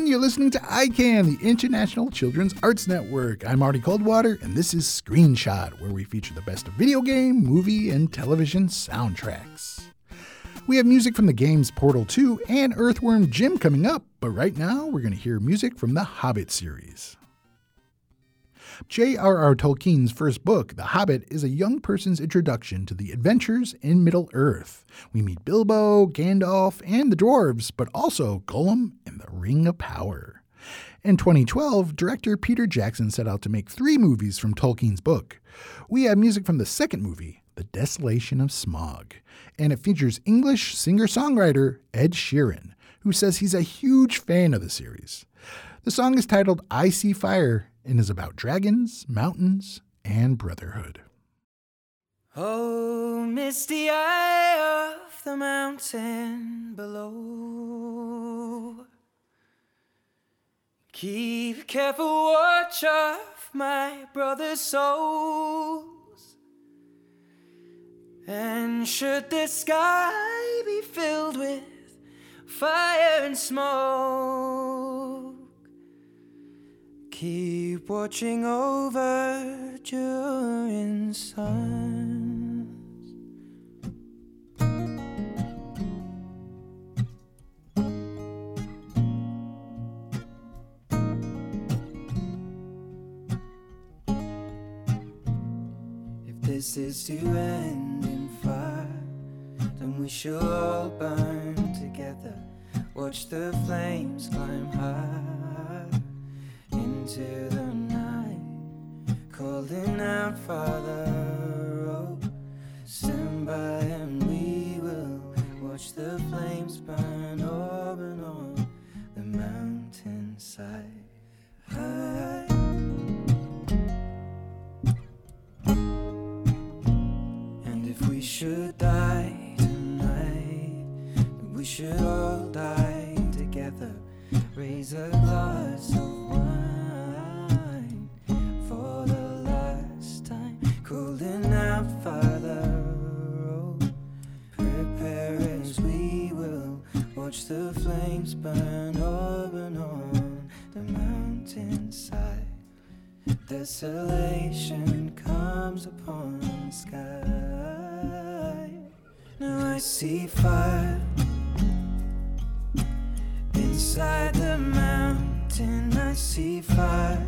everyone. You're listening to ICAN, the International Children's Arts Network. I'm Marty Coldwater, and this is Screenshot, where we feature the best of video game, movie, and television soundtracks. We have music from the games Portal 2 and Earthworm Jim coming up, but right now we're going to hear music from the Hobbit series. J.R.R. Tolkien's first book, The Hobbit, is a young person's introduction to the adventures in Middle Earth. We meet Bilbo, Gandalf, and the dwarves, but also Gollum and the Ring of Power. In 2012, director Peter Jackson set out to make three movies from Tolkien's book. We have music from the second movie, The Desolation of Smaug, and it features English singer songwriter Ed Sheeran, who says he's a huge fan of the series. The song is titled I See Fire and is about dragons, mountains, and brotherhood. Oh, misty eye of the mountain below. Keep careful watch of my brother's souls. And should the sky be filled with fire and smoke, keep watching over Durin's sons. If this is to end in fire, then we shall all burn together. Watch the flames climb high into the night, calling out, Father, oh, stand by and we will watch the flames burn over and on the mountainside. High. And if we should die tonight, we should all die together. Raise a glass of wine Cooling out, Father. Oh, prepare as we will watch the flames burn over and on the mountainside. Desolation comes upon the sky. Now I see fire inside the mountain. I see fire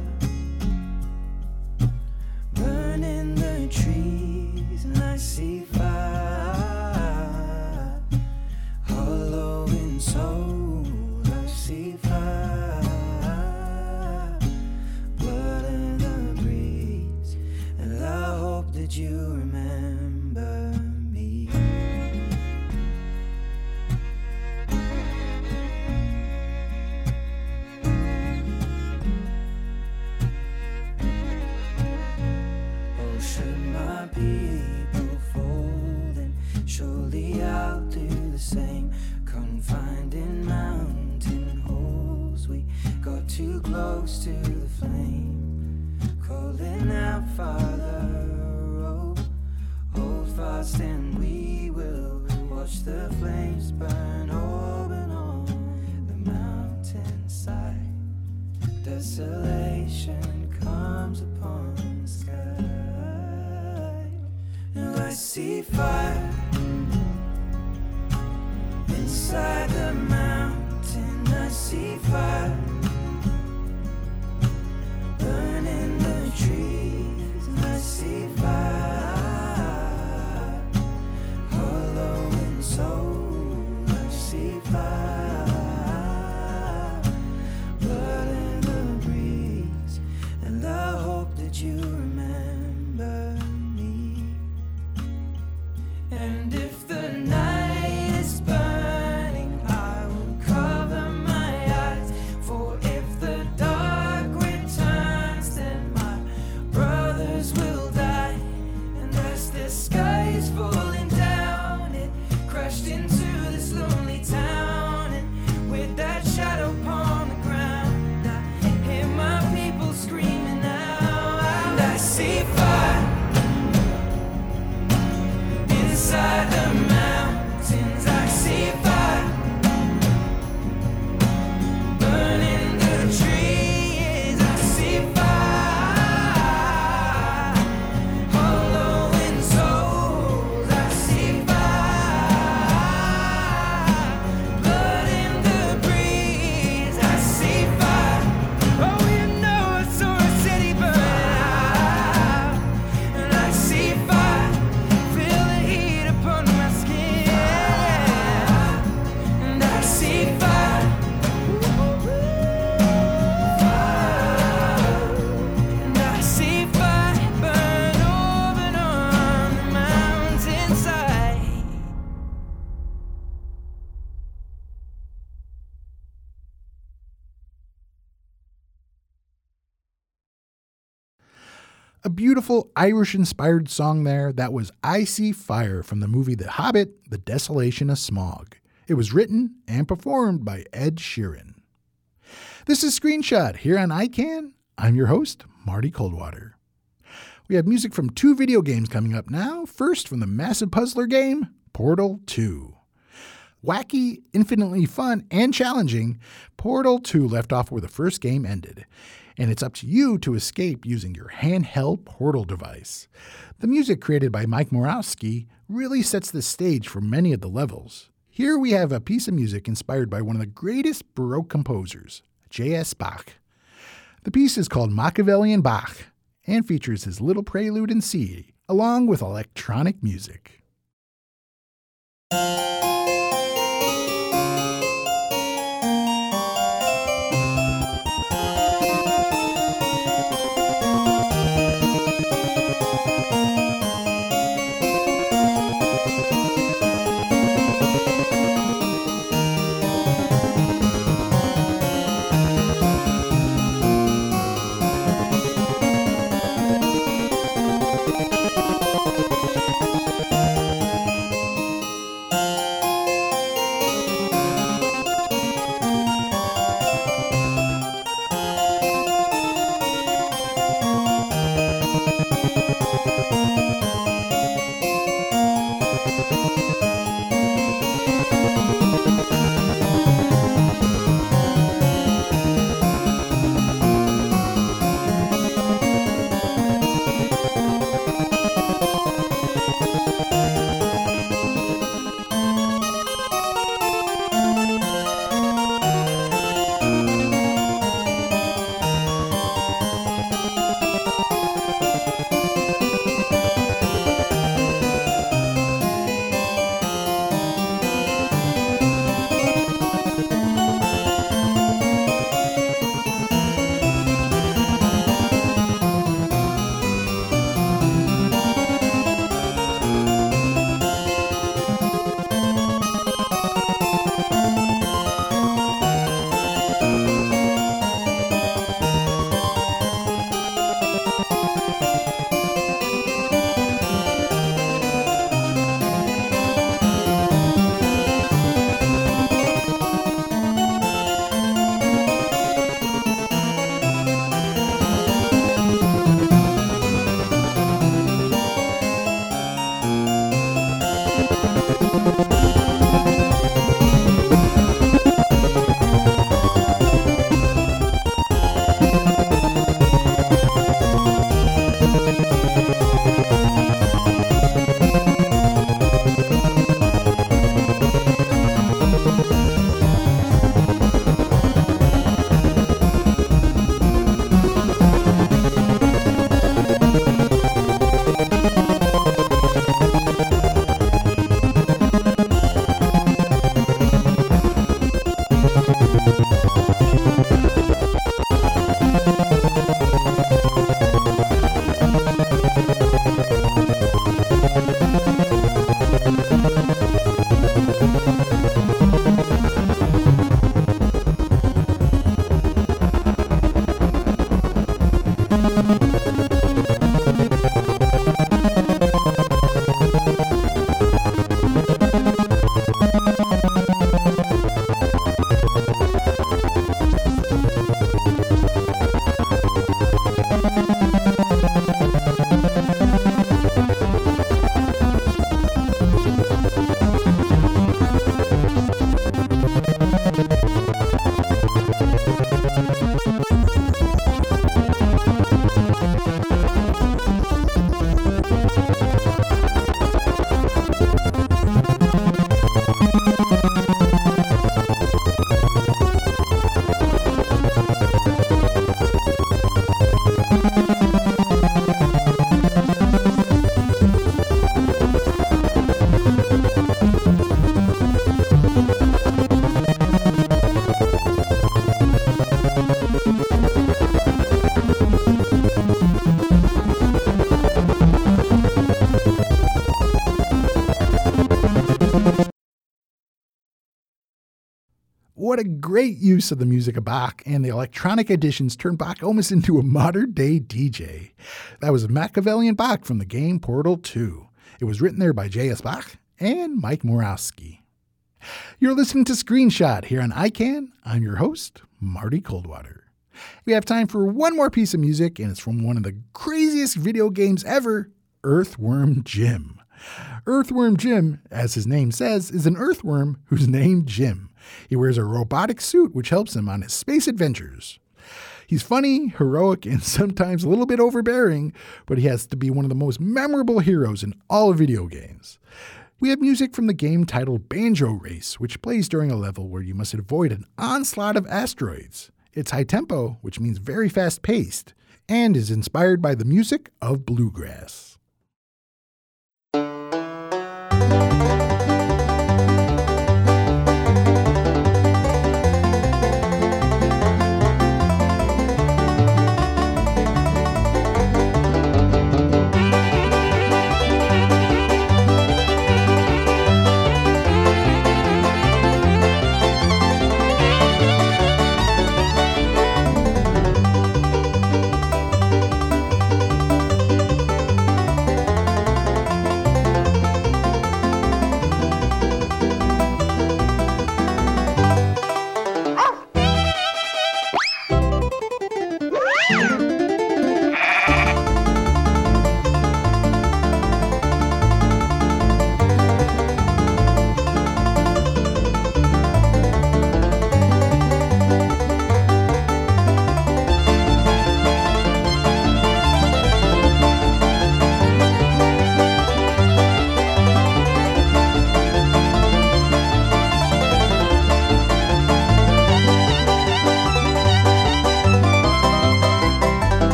trees, and I see fire hollow in soul. I see fire blood in the breeze, and I hope that you Oh, hold fast, and we will watch the flames burn and on the mountainside. Desolation comes upon the sky. Now I see fire A beautiful Irish inspired song there that was I See Fire from the movie The Hobbit The Desolation of Smaug. It was written and performed by Ed Sheeran. This is Screenshot here on ICAN. I'm your host, Marty Coldwater. We have music from two video games coming up now. First, from the massive puzzler game, Portal 2. Wacky, infinitely fun, and challenging, Portal 2 left off where the first game ended, and it's up to you to escape using your handheld portal device. The music created by Mike Morasky really sets the stage for many of the levels. Here we have a piece of music inspired by one of the greatest Baroque composers, J.S. Bach. The piece is called Machiavellian Bach and features his little prelude in C, along with electronic music. What a great use of the music of Bach, and the electronic additions turned Bach almost into a modern day DJ. That was Machiavellian Bach from the game Portal 2. It was written there by J.S. Bach and Mike Morasky. You're listening to Screenshot here on ICAN. I'm your host, Marty Coldwater. We have time for one more piece of music, and it's from one of the craziest video games ever Earthworm Jim. Earthworm Jim, as his name says, is an earthworm who's named Jim. He wears a robotic suit which helps him on his space adventures. He's funny, heroic, and sometimes a little bit overbearing, but he has to be one of the most memorable heroes in all video games. We have music from the game titled Banjo Race, which plays during a level where you must avoid an onslaught of asteroids. It's high tempo, which means very fast paced, and is inspired by the music of bluegrass.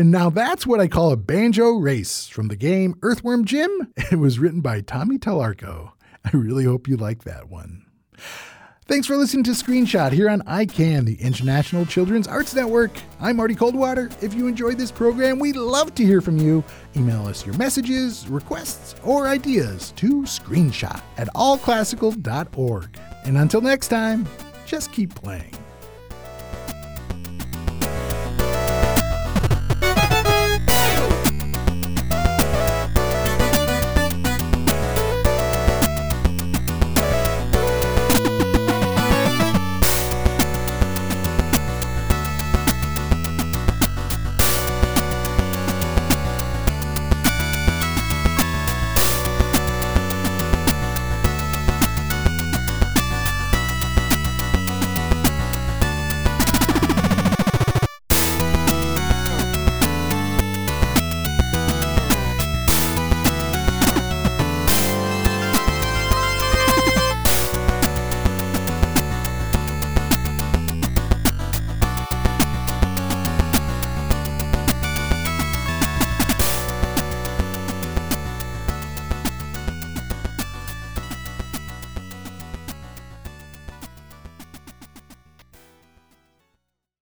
And now that's what I call a banjo race from the game Earthworm Jim. It was written by Tommy Tallarico. I really hope you like that one. Thanks for listening to Screenshot here on ICAN, the International Children's Arts Network. I'm Marty Coldwater. If you enjoyed this program, we'd love to hear from you. Email us your messages, requests, or ideas to screenshot at allclassical.org. And until next time, just keep playing.